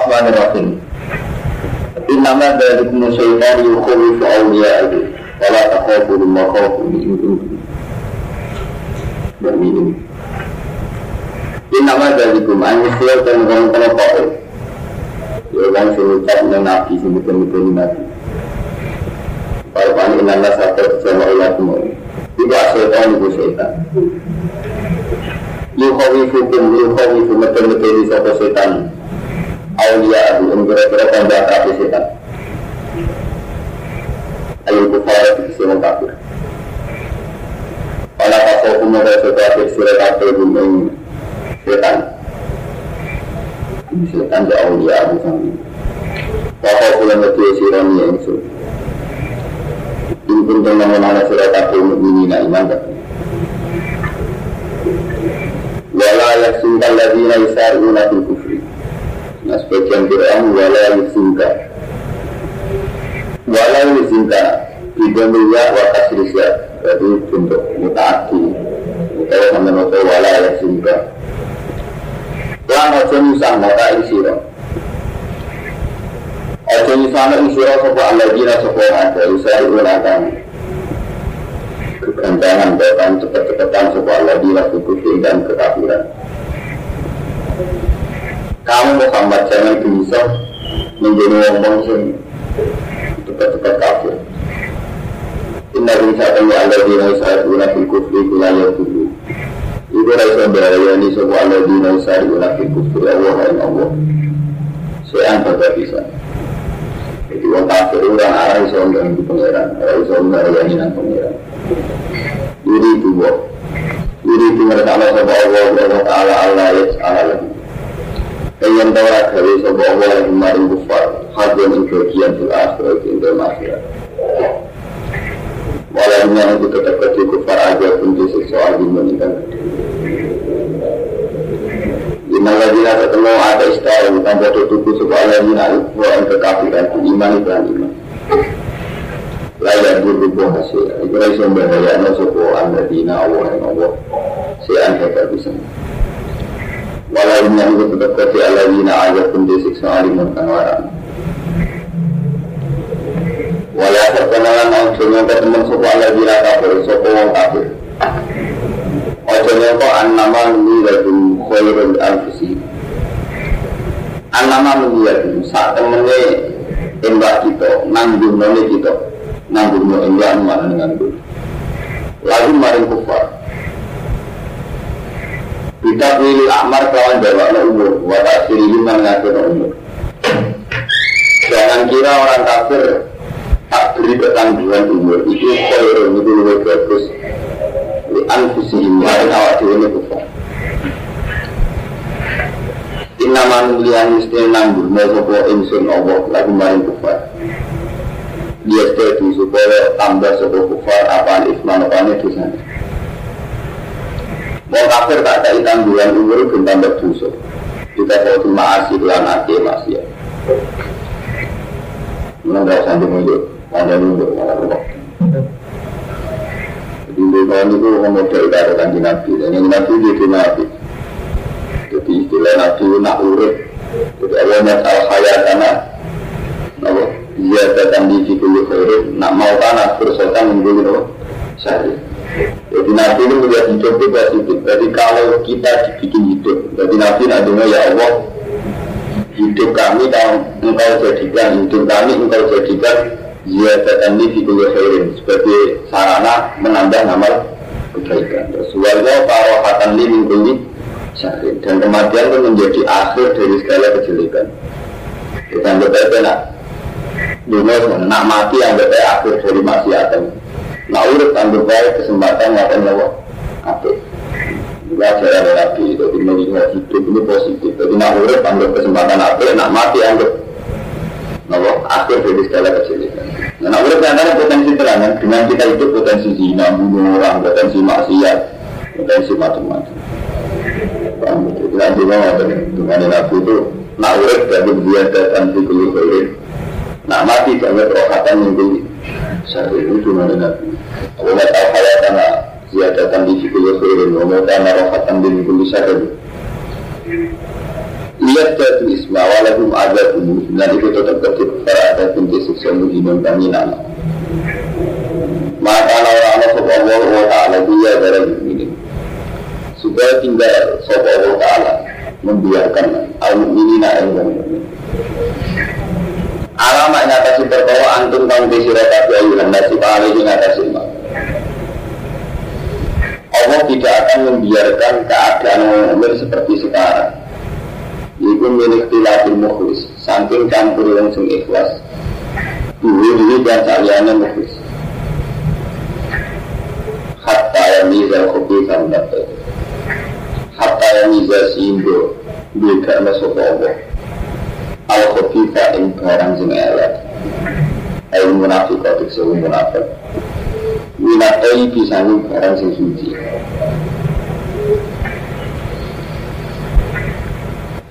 Bismillahirrahmanirrahim. Innama dzalikum syaitan yukhawifu awliya'ahu wa la takhafu mimma khafu min Berminum. Innama dzalikum an orang kana qaul. Ya kan sing ucap nang nabi sing betul-betul nabi. Kalau pan inna satu sama ilakum. Iku setan iku setan. Yukhawifukum yukhawifu metu-metu di sapa setan awliya abu kira-kira tanda kafir setan ayo kufar itu semua kafir Pada kasau kumara sekafir sirah kafir bumeng setan setan di awliya abu sami Wakau kula ngerti sirani yang su Ini pun tentang mana sirah kafir mu'minina iman kafir Wala yaksungkal ladina yisaruna fil Nah sebagian Quran wala yusinka Wala yusinka Tidak mulia wa kasrisya Jadi bentuk mutaati Utawa sama nopo wala yusinka Lan ojo nyusah mata isiro Ojo nyusah mata isiro Sopo aladina sopo ada Usai ulatan Kegantangan bahkan cepat-cepatan Sopo aladina Kukutin dan kekafiran kamu Muhammad jangan bisa menjadi ngomong sing cepat-cepat kafir. Inna bisa tahu ada di saat guna fil kufri kulaya dulu. Ibu bahaya ini semua ada di saat guna fil kufri Allah yang Allah. Saya angkat bisa. Jadi orang kafir orang arah iso di pangeran, arah iso mengarayani nang pangeran. Diri itu. Diri itu mereka Allah Allah Allah Taala Allah ya Allah lagi. Yang tahu dari sebuah Allah yang kemarin kufar Hadir yang bagian di akhirat yang dalam akhirat Walaunya itu tetap kecil kufar aja pun disiksa lagi meninggal Lima lagi ada ada istilah yang tambah tutup sebuah nak yang kekafiran iman iman. Layak berubah hasil. Itu sumber daya sebuah anda dina Allah yang Allah. Saya angkat bisa walau yang itu tetap kerja alawina ayat pun disiksa alimun kan warang walau terkenalan maksudnya ketemu sopa alawina kafir sopa wong kafir. Ojonya kok annama nuliyatum khairul anfusi. Annama nuliyatum saat temennya embak kita nanggung nolnya kita nanggung nolnya embak mana nanggung lalu maring kufar kita pilih amar kawan bawa umur, watak siriman ngatur umur. Jangan kira orang kafir tak beri ketangguhan umur itu khairun itu lebih bagus. Di anfusihim lain awak dewi kufar. Inna manulian mesti nanggur mau sopo insun Allah lagu maring kufar. Dia setuju supaya tambah sopo kufar apaan isman apaan itu sana. Mau kafir tak ada tanggungan umur pun tambah dosa. Kita mau cuma asih lan ake masih. Mana nggak sampai mundur, mana mundur, mana mundur. Jadi dia itu ngomong dari kata kanji nabi, dan yang nabi itu nabi. Jadi istilah nabi nak urut. Jadi Allah masalah hayat karena Napa? Iya datang di fikul Nak mau tanah bersotan menjadi Napa? Syahri jadi Nabi ini melihat hidup itu positif. Jadi kalau kita dibikin hidup, jadi Nabi nantinya ya Allah, hidup kami kalau engkau jadikan, hidup kami engkau jadikan ziyadatan li fi kulli khairin sebagai sarana menambah amal kebaikan. Sesuai parohatan li min kulli syahrin dan kematian itu menjadi akhir dari segala kejelekan. Kita anggap aja nak, dunia nak mati anggap aja akhir dari maksiatan. Nah urut tanggung baik kesempatan ngapain nyawa Apa? Belajar ada lagi, jadi melihat hidup ini positif. Jadi nak urut tanggung kesempatan apa, nak mati anggap Nawa akhir dari segala kecilikan. Nah nak urut ada potensi terangan Dengan kita itu potensi zina, bunuh orang, potensi maksiat Potensi macam-macam. Paham? Tidak juga ngomong Dengan nabi itu Nak urut berarti dia datang di kulit Nak mati jangan rohatan yang Saya itu mana nabi? Wa ma tahu hayatana ziyadatan di fikul khairin wa ma kana rahatan bin kulli syarrin. Lihat jatuh isma walaupun ada dulu Dan itu tetap ketik Para ada pintu siksa muhimun kami nama Maka orang-orang Sopa Allah wa ta'ala Dia dari ini. Supaya tinggal Sopa Allah ta'ala Membiarkan Al-mu'minina al-mu'min Alamak ngatasi perkara antum kang disira kabeh ayuhan nasi paling ngatasi mak. Allah tidak akan membiarkan keadaan mukmin seperti sekarang. Iku milik tilatil mukhlis, saking campur yang sing ikhlas. Dulu dulu dan saliyane mukhlis. Hatta yang nizal kopi kan Hatta yang nizal sindo, beda masuk Allah al khafifah ing barang sing elek. Ay munafiqat sing munafik? Minatai bisa ing barang sing suci.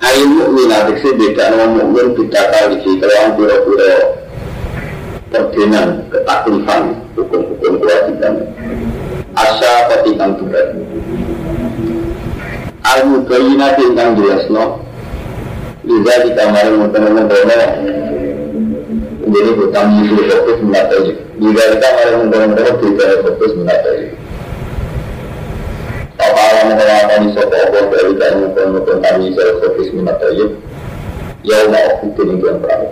Ayo mukmin ada sih beda nama mukmin beda kali kalau pura-pura perdenan ketaklifan hukum-hukum kewajiban. Asa petikan tuhan al mubayyinati ingkang jelasno juga di kamar teman-teman jadi hutang itu fokus menatoi juga di kamar teman-teman juga fokus menatoi apa alam mengatakan sopo Allah dari kami teman-teman kami saya fokus menatoi ya Allah aku ini perang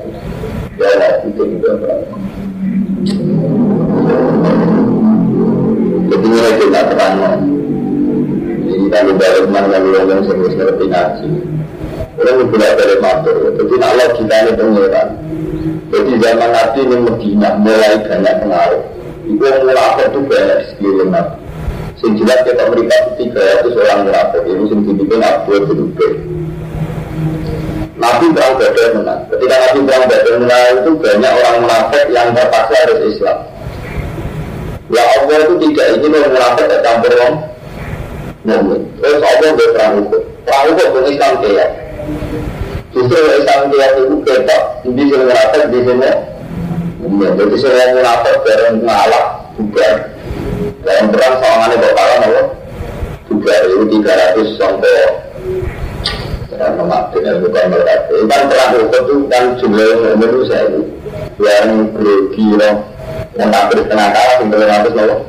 ya Allah aku ini perang jadi mulai kita terang. Jadi kami balik mana kalau orang yang ngerti ngaji Orang tidak boleh matur. Jadi Allah kita ini pengiran. Jadi zaman Nabi ini Medina mulai banyak pengaruh. Itu yang munafik itu banyak di Nabi. Jelas kita mereka tiga ratus orang munafik. Ini sing dibikin Abu Bakar. Nabi perang Badar menang. Ketika Nabi perang Badar menang itu banyak orang munafik yang terpaksa harus Islam. Ya Allah itu tidak ingin orang munafik tercampur orang mukmin. Terus Allah berperang hukum. Perang hukum Islam kayak Justru Islam dia itu ketok, di sini munafik, di sini Ya, jadi semua munafik bareng ngalah juga. Dalam perang sama ini bakalan apa? Juga itu tiga ratus sampai karena mati dan bukan berkata. Kan perang itu kan jumlah saya itu yang grogi loh, yang tak setengah kalah sampai lima ratus loh.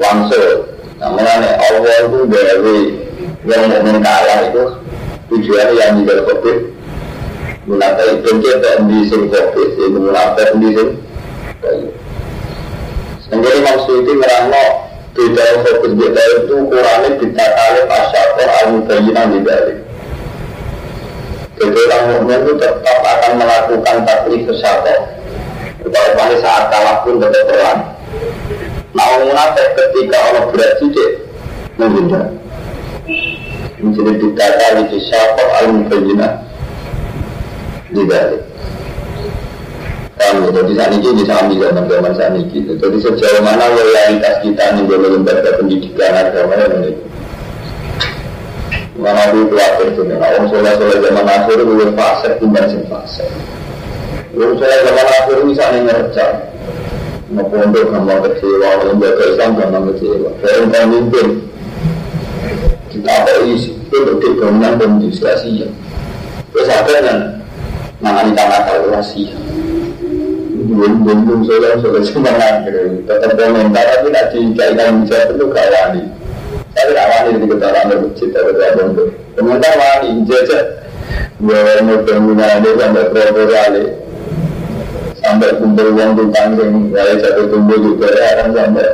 Langsung, namanya Allah itu dari yang mau kalah itu tujuannya yang dalam covid munafik itu kita di sini covid itu munafik di sini Sehingga Imam Suyuti merangno di dalam fokus beda itu kurangnya kita kali pasyator al-mubayyinan di balik Jadi orang mukmin itu tetap akan melakukan taklif kesyator Upaya saat kalah pun tetap perang Nah orang munafik ketika orang berat sidik menghindar menjadi dikata di syafa al mubayyinah di balik. Kami jadi saat ini di samping zaman zaman saat ini. Jadi sejauh mana loyalitas kita nih lembaga pendidikan agama ini. Mana dulu khawatir itu nih. Orang soleh soleh zaman akhir itu lebih fase timbang sing fase. Orang soleh zaman akhir misalnya ngerca. Mau pondok gampang kecewa, lembaga Islam gampang kecewa. Kayak pemimpin isi itu berdek bangunan dan diskusi ya. Terus ada yang mengani tanah kalkulasi belum belum belum soalnya soalnya semangat tetap komentar tapi nanti kaitan bisa itu gak wani. Tapi gak wani di ketahuan berbucit atau gak bontok komentar wani jajak gue mau bangunan ada sampai proposal sampai kumpul uang tentang yang gaya jatuh tumbuh juga ya sampai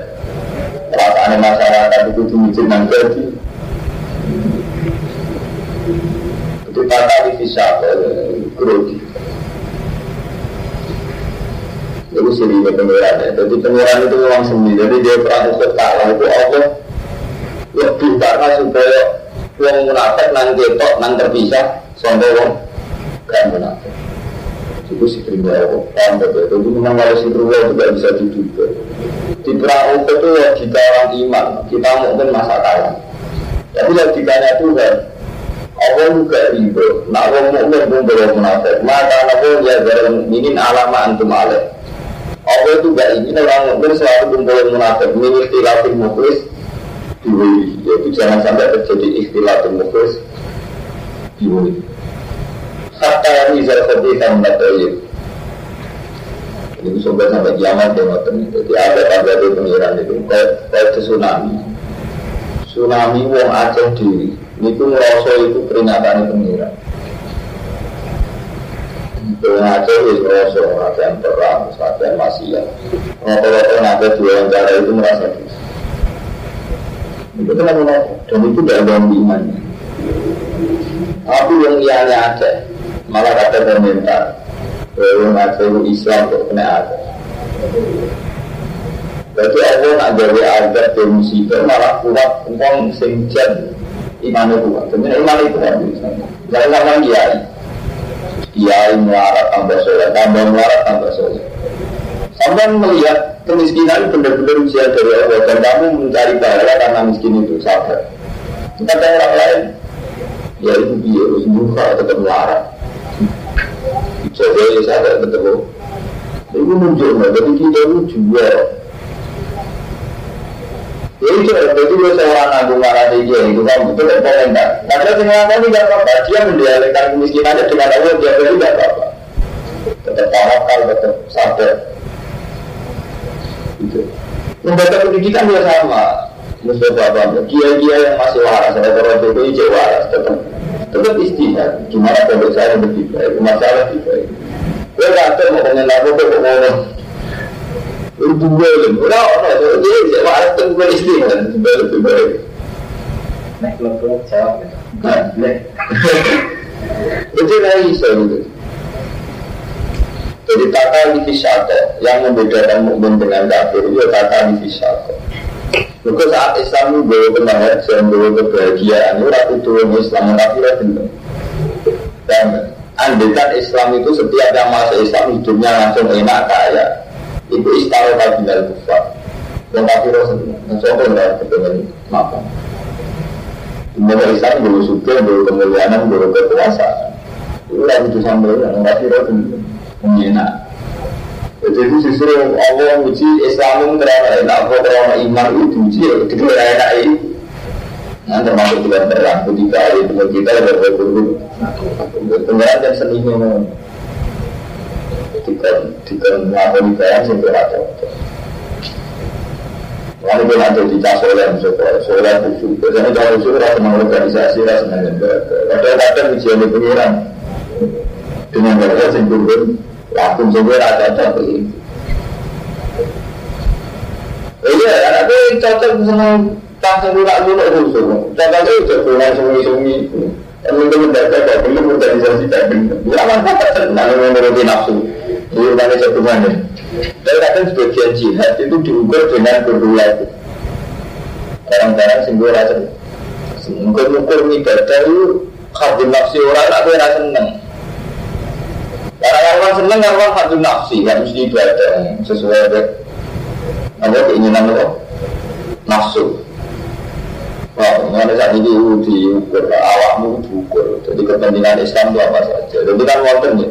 perasaan masyarakat itu dimicin nanti ditata di visa grogi itu sendiri pengiran ya. Jadi pengiran itu memang sendiri. Jadi dia ikut kalah itu Allah lebih karena supaya yang munafik nang ketok nang terpisah sampai wong kan munafik. Itu si terima Allah paham betul. Itu memang kalau si terima juga bisa diduga. Di perang itu kita orang iman. Kita mungkin masa kalah tapi logikanya Tuhan Allah juga riba. Nak orang mukmin pun boleh munafik. Maka Allah ya dalam ingin alama antum alaih. Allah itu gak ingin orang mukmin selalu kumpul munafik. Ini ikhtilafin muklis diwiri. Yaitu jangan sampai terjadi ikhtilafin muklis diwiri. Hatta Rizal Khobi Tambat Toyib Ini sumber sampai kiamat ya ngoten Jadi ada tanda di pengiran itu Kayak tsunami Tsunami wong Aceh diri Niku ngerasa itu peringatan pengiran Wong Aceh itu ngerasa Latihan perang, latihan maksiat Ngotot-ngotot nanti diwawancara itu merasa Itu kenapa Dan itu tidak ada imannya. Tapi yang liannya ada Malah kata komentar Yang ada Islam kok kena ada. Berarti Allah nak gawe agar ke musibah malah kuat Uang iman itu kuat Jadi iman itu kuat Jangan sama kiai Kiai melarat tambah soleh Tambah melarat tambah soleh. Sampai melihat kemiskinan benar-benar usia dari Allah Dan kamu mencari pahala karena miskin itu sabar Kita orang lain Ya itu dia harus buka tetap melarat? Jadi saya ketemu Itu menunjukkan Jadi kita itu jual Ya itu, itu gue seorang nanggung marah dia itu kamu itu kan komentar. Padahal semua kamu tidak apa-apa, dia mendialekkan kemiskinannya dengan Allah dia beri tidak apa-apa. Tetap tawakal, tetap sabar. Itu. Lembaga pendidikan juga sama. Mustafa apa Kia-kia yang masih waras, ada orang itu hijau waras, tetap tetap istihad. Gimana pondok saya lebih baik, masalah lebih baik. Gue tahu mau ngomongin apa, mau ora ora, jadi harus tunggu itu lagi gitu. Jadi yang membedakan mukmin dengan kafir itu tata divisato. Maka saat Islam itu bawa kemenangan dan bawa kebahagiaan, itu Islam kafir itu. Dan andekan Islam itu setiap yang masuk Islam hidupnya langsung enak kaya, itu istilah kabinet kufar yang kafir mencoba nggak kepengen makan Semoga Islam dulu suka, dulu kemuliaan, dulu kekuasaan itu lagi itu sampai yang kafir itu menyenak jadi justru Allah uji Islam itu terang enak, terang iman itu uji, itu terang enak itu Nah, termasuk bulan perang ketika itu kita berburu pengeran dan seninya dikon dikon ngakoni barang sing ora cocok. Lalu gue nanti di tas soleh, misalnya soleh khusyuk. Biasanya kalau khusyuk rasa senang organisasi, rasa senang lembaga. Kadang-kadang ujian pengiran dengan mereka sing turun, lakum sing ora cocok ini. Iya, karena gue cocok sama langsung lunak lunak khusyuk. Contohnya udah pulang sungi-sungi. Teman-teman data gak belum organisasi belum. Ya manfaat senang menuruti nafsu. Ini mana satu mana? Tapi kadang sebagian jihad itu diukur dengan berdua itu. Barang-barang singgul rasa. Mungkin-mungkin ibadah itu khabun nafsi orang tak boleh seneng. Karena orang seneng orang khabun nafsi, kan mesti ibadah sesuai dengan apa keinginan apa nafsu. Wah, mana saat ini diukur, awakmu diukur. Jadi kepentingan Islam itu apa saja. Jadi kan wonten ya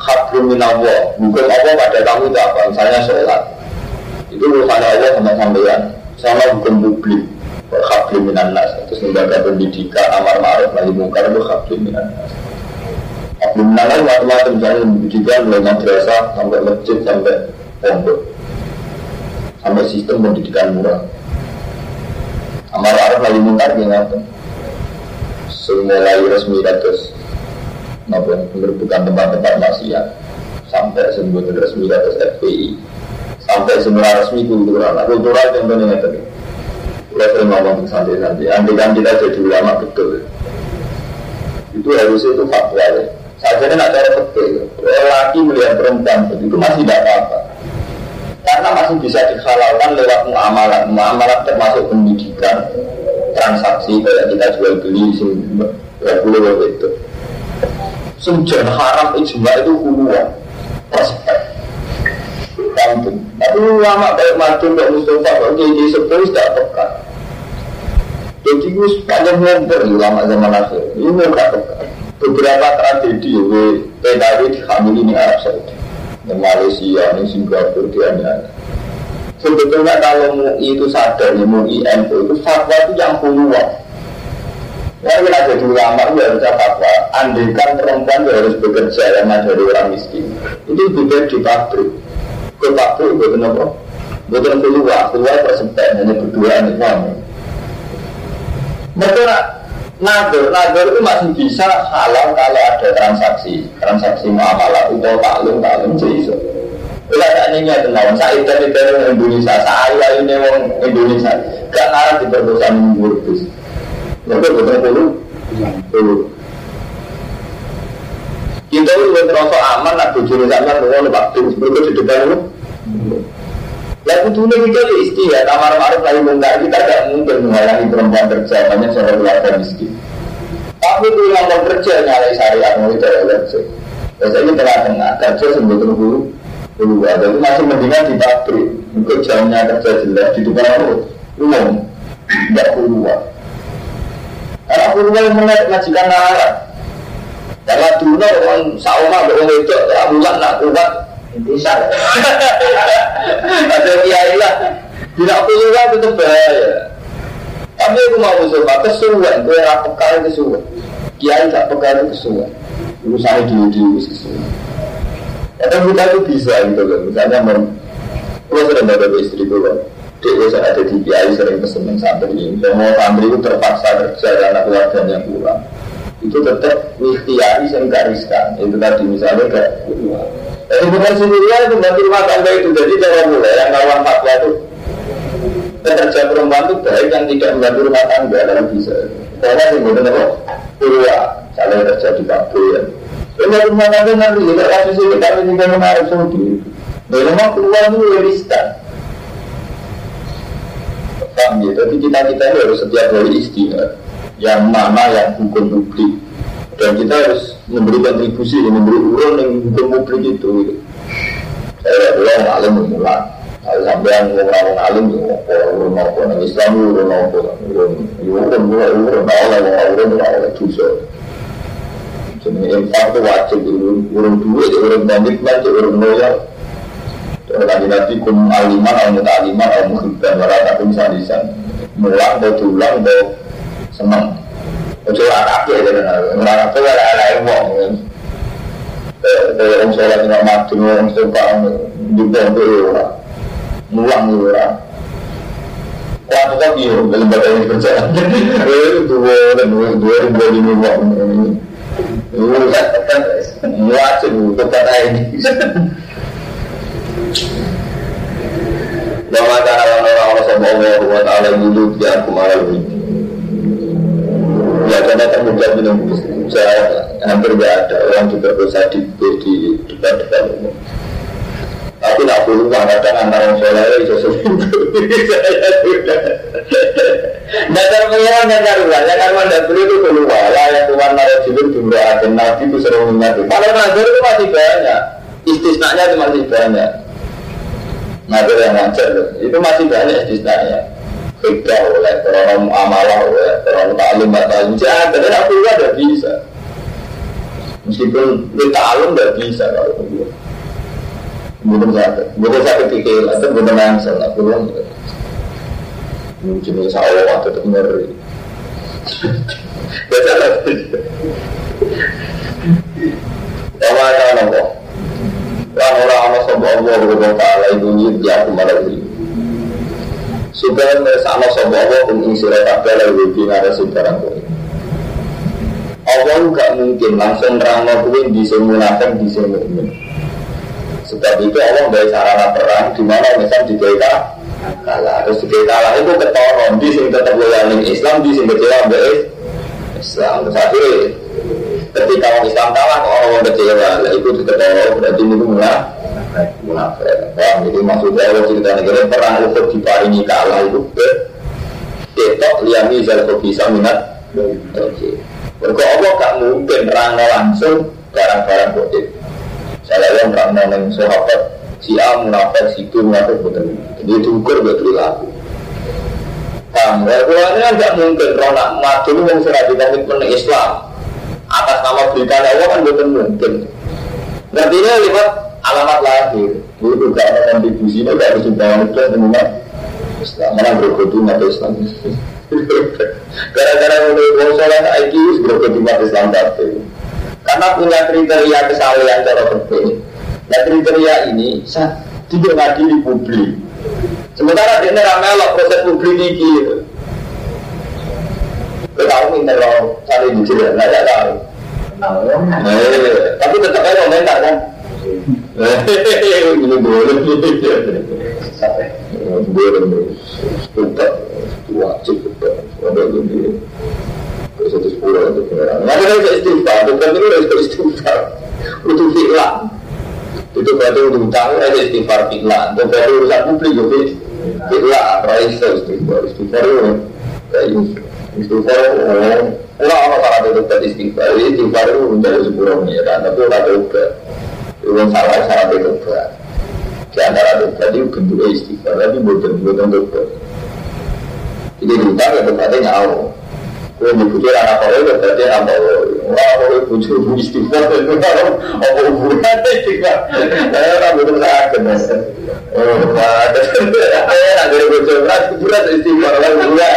hablum minallah bukan Allah pada kamu itu apa misalnya sholat. Itu urusan Allah sama sampean sama bukan publik. Hablum minannas terus lembaga pendidikan amar ma'ruf nahi mungkar itu hablum minannas hablum minannas macam-macam. Misalnya pendidikan mulai madrasah sampai masjid sampai pondok. Sampai sistem pendidikan murah. Amar ma'ruf nahi mungkar gimana semulai resmi terus maupun bukan tempat-tempat maksiat. Sampai sebut resmi atas FPI sampai semua resmi kultural. Nah, kultural contohnya tadi kita sering ngomong santai-santai andai kan kita jadi ulama betul. Itu harusnya itu fatwa ya saja nak cara betul. Laki melihat perempuan itu masih tidak apa-apa. Karena masih bisa dihalalkan lewat muamalah. Muamalah termasuk pendidikan transaksi kayak kita jual beli sih boleh itu Sujan haram ijma itu huluan Prospek Tapi ulama kayak Madun, kayak Mustafa, kayak Kiai Sepuh tidak peka Jadi gue sepanjang ngobrol ulama zaman akhir. Ini gak peka Beberapa tragedi ya PKW dihamili di Arab Saudi. Di Malaysia, di Singapura, di Aniana Sebetulnya kalau MUI itu sadar, ya MUI itu fatwa itu yang puluhan Ya kita jadi ulama itu harusnya fatwa. Andaikan perempuan itu harus bekerja yang dari orang miskin. Itu juga di pabrik. Ke pabrik itu kenapa? Bukan keluar, keluar persempit hanya berdua nih suami. Mereka nagar, nagar itu masih bisa halal kalau ada transaksi, transaksi muamalah atau taklum, taklum jadi Bila tak ini tentang saya itu dari Indonesia, saya ini orang Indonesia, gak ngarang di perkosan Murtis. Kita itu terasa aman, nak bujur zaman, mau waktu, mereka di depan lu. Ya kudunya kita ya istihad, amar ma'ruf nahi mungkar kita tidak mungkin menghalangi perempuan kerja, banyak seorang keluarga miskin. Tapi itu yang mau kerja nyalai syariat, mau itu ya kerja. Biasanya tengah-tengah kerja sebetulnya dulu, dulu ada itu masih mendingan di pabrik, untuk jamnya kerja jelas di depan aku, umum, tidak keluar. Karena keluar menarik majikan nalar. Karena dulu orang sauma orang itu, bulan nak kuat, bisa. Ada kiai lah. Tidak keluar itu bahaya. Tapi aku mau coba kesuwen, gue rapekal kesuwen. Kiai tak pekal kesuwen. Urusan di di kesuwen. Kadang kita itu bisa gitu kan. Misalnya gue sering ada istri gue kan. Dia bisa ada di kiai sering pesen santri. Mau santri itu terpaksa kerja karena keluarganya kurang. Itu tetap ikhtiari yang gariskan itu tadi misalnya kayak kedua jadi bukan sendirian itu membantu rumah tangga itu. Jadi cara mulai yang kawan fatwa itu pekerja perempuan itu baik yang tidak membantu rumah tangga dalam bisa. Karena sih bukan apa? Kedua saling kerja di kafe ya. Membantu rumah tangga nanti tidak kasus ini kami juga menarik saudi. Memang keluar itu riskan paham ya tapi kita kita ini harus setiap hari istirahat. Yang mana yang hukum publik. Dan kita harus memberi kontribusi memberi urun yang hukum publik itu gitu. saya bilang alim memulai kalau sampai yang ngomong alim urun apa yang Islam urun apa urun urun urun urun Allah urun Allah dosa. Jadi infak itu wajib urun urun duit urun banget urun loyal lagi nanti kum aliman atau mutaliman atau mukhibban waratakum sadisan mulang atau tulang atau seneng. Ojo ora kabeh ya ora kabeh ora ana wong. Eh wong salat nek mati wong suka di bawah ora. Mulang ora. Kuat kok yo lembaga ini kerja. Eh dua dua dua dua lima wong. Ini kan wajib kata ini. Bahwa karena orang-orang Allah SWT Ta'ala Yudhu Biar kumaral ini. Ya karena termuda minum saya hampir tidak ada orang juga bisa di di depan depan umum. Tapi nak perlu kadang antara orang soleh itu Dasar pengiran dan karuan, yang karuan dan beli itu keluar. Lah yang tuan naruh jilid jumlah nabi itu sering mengatur. Kalau nazar itu masih banyak, istisnanya itu masih banyak. Nazar yang wajar itu masih banyak istisnanya. Kerja oleh karena amalah oleh karena taklim taklim jangan tapi aku juga tidak bisa. Meskipun kita taklim tidak bisa kalau kedua bukan sakit bukan sakit pikir atau bukan yang salah belum mungkin sawah tetap ngeri. Ya salah kana Allah. Lan ora ana sapa Allah wa taala iku nyit ya kumara supaya sama sama Allah pun ing sira kabeh lalu di ngarasi barang kuwi. Allah gak mungkin langsung nerangno kuwi di munafik di mukmin. Sebab itu Allah dari sarana perang di mana misal di kita kalah terus di kalah itu ketoron di sini tetap loyal Islam di sini kecewa Islam terus akhirnya ketika orang Islam kalah kok orang kecewa itu diketoron berarti itu munafik munafik. Paham? Jadi maksudnya Allah cerita negara perang Uhud diparingi kalah itu ke ketok liami zal bisa minat. Oke. Allah gak mungkin rangka langsung barang-barang bodit. Saya yang rangka yang sahabat si A munafik, si B munafik betul. Jadi diukur betul laku. Paham? Ya, kalau ini kan mungkin ronak mati lu yang sudah dikomitmen Islam atas nama berita Allah kan betul mungkin. Ini lewat alamat lahir itu juga ada kontribusinya dari sebuah negara semua Islam mana berkutu atau Islam Gara-gara mulai soleh saiki wis berarti umat Islam kabeh. Karena punya kriteria kesalahan cara berbeda. Nah kriteria ini tidak ngadili publik. Sementara dia ramelok proses publik ini gitu. Tahu minta lo cari di sini, nggak ada tahu. Eh, tapi tetap aja komentar kan. Ini boleh. Boleh. Sudah. Wajib. Ada ini. Satu sepuluh itu beneran. Nggak ada bisa istighfar. Bukan itu harus istighfar. Untuk fi'lan. Itu berarti untuk utang ada istighfar fi'lan. Dan berarti urusan publik juga. Raisa istighfar. Istighfar itu. Istighfar orang-orang salah itu berarti istighfar. Istighfar itu menjadi sepuluh pengiran. Tapi orang itu Itu salah salah itu Di antara itu tadi bentuknya istighfar. Tapi bukan bukan. Jadi utang ya tempatnya nyawa. Kue dibujuk anak kau itu berarti anak kau. Wah, kau bujuk istighfar itu kalau apa hubungan istighfar? Saya orang betul sakit. Oh, ada. Saya dari bujuk berat, berat istighfar orang dua.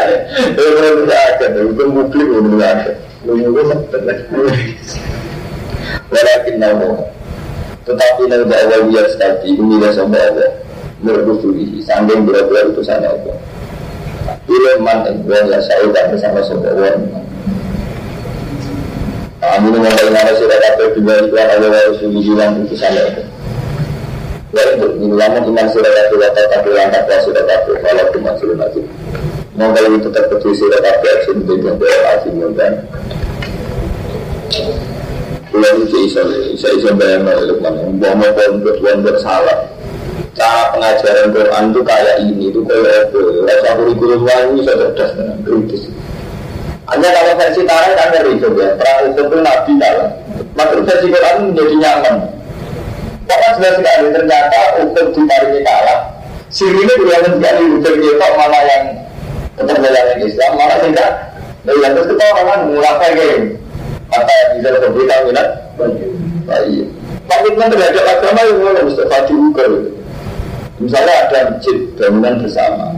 Saya betul sakit. Itu publik betul sakit. Lu juga sakit lagi. Walakin nama. Tetapi nanti awal biar sekali ini dah sama Allah. Merdufulihi, sambil berat-berat itu sana Allah. Bila man yang ya saya tak bersama sebuah Amin mengenai mana sudah dapat juga iklan Allah wa Rasulullah hilang itu itu. Ya itu, iman sudah dapat dapat tapi takwa sudah dapat kalau cuma sudah kalau itu tetap kecil sudah itu yang berarti dan Pulau itu bisa bayang oleh mau pondok pondok salah cara pengajaran Quran itu kayak ini itu kayak apa rasa kurikulum lain bisa cerdas dengan kritis. Hanya kalau versi Tara kan ngeri ya. Perang itu Nabi kalah maka versi Quran menjadi nyaman. Pokoknya jelas sekali ternyata untuk ditariknya kalah. Sirine dua sekali untuk kita mana yang tetap yang Islam mana tidak yang terus kita orang mulai kayak maka yang bisa berbeda minat baik. Tapi kan terhadap agama yang mana Mustafa diukur Misalnya ada masjid bangunan bersama,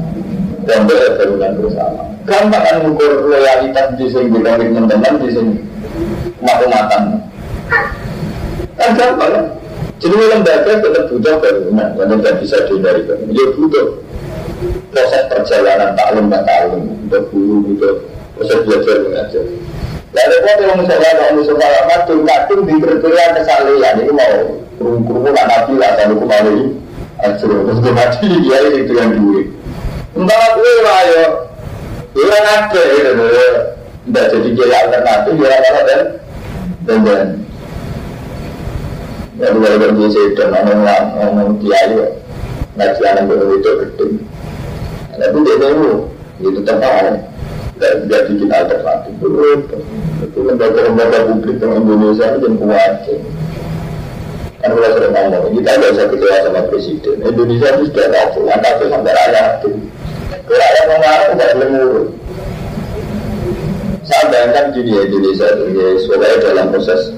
pondok ya bangunan bersama. Gampang kan mengukur loyalitas di sini di komitmen teman di sini mata-matan. Kan gampang kan? Jadi lembaga tetap butuh bangunan, yang tidak bisa dihindari bangunan. Ya butuh proses perjalanan taklim dan taklim, untuk guru, untuk proses belajar mengajar. Lalu kalau yang misalnya kalau misalnya kadung kadung di kriteria kesalahan ini mau kurung-kurung nabi lah, kalau kemarin Ajro, terus gue mati, ya itu yang duit. Entah aku lah ya, ya ada ya, tidak jadi kira alternatif, ya malah dan dan dan. Ya dua kali biasa itu ngomong ngomong kiai, ngaji anak gue itu gede. Tapi dia tahu, itu tetap dan jadi kita alternatif. Itu lembaga-lembaga publik yang Indonesia itu yang kuat. Kan kalau sudah ngomong, kita nggak usah kecewa sama presiden. Indonesia itu sudah tahu, angka itu sampai rakyat itu. Rakyat mengarah tidak boleh ngurus. Saya bayangkan di Indonesia itu, ya, sebagai dalam proses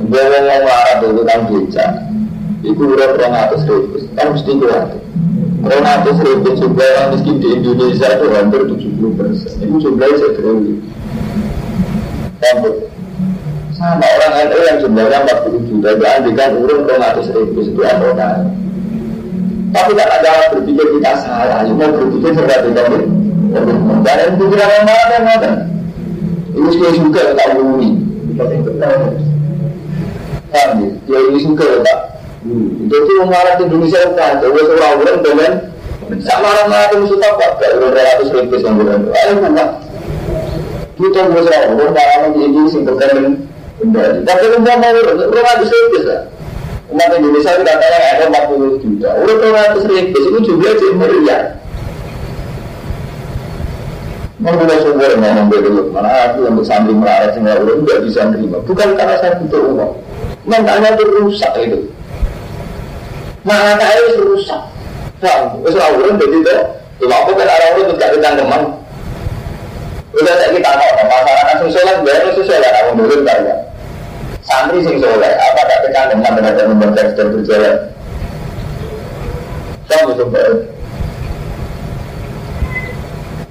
Gue ngomong marah dulu kan beca Itu udah kurang atas ribu Kan mesti kuat Kurang atas ribu jumlah orang miskin di Indonesia itu hampir 70 persen Itu jumlahnya saya Hampir sama orang NU yang jumlahnya 40 juta itu andikan urun 200 ribu setiap orang. Tapi tak ada berpikir kita salah mau berpikir seperti itu dan yang pikiran yang mana mana ini sudah suka tak bumi kami ya? Ini suka tak jadi mengarah ke Indonesia kan jadi seorang orang dengan sama orang itu musuh apa kalau 200 ribu sebulan ayo bukan kita mau seorang orang di Indonesia itu kembali. Tapi umpama orang ratus ribu lah. Umat Indonesia itu katanya ada 40 juta. Orang ratus ribu itu jumlah meriah. Mau mulai sumber ngomong dulu, mana aku untuk sambil melarat semua orang tidak bisa menerima. Bukan karena saya butuh uang. Mentalnya itu rusak itu. Saya itu rusak. Paham? Wes orang jadi itu. Cuma aku kan orang itu tidak teman. Udah saya kita tahu, masyarakat susulan, biar susulan, aku dulu banyak santri sing soleh apa tak tekan dengan tenaga membaca dan berjalan kamu coba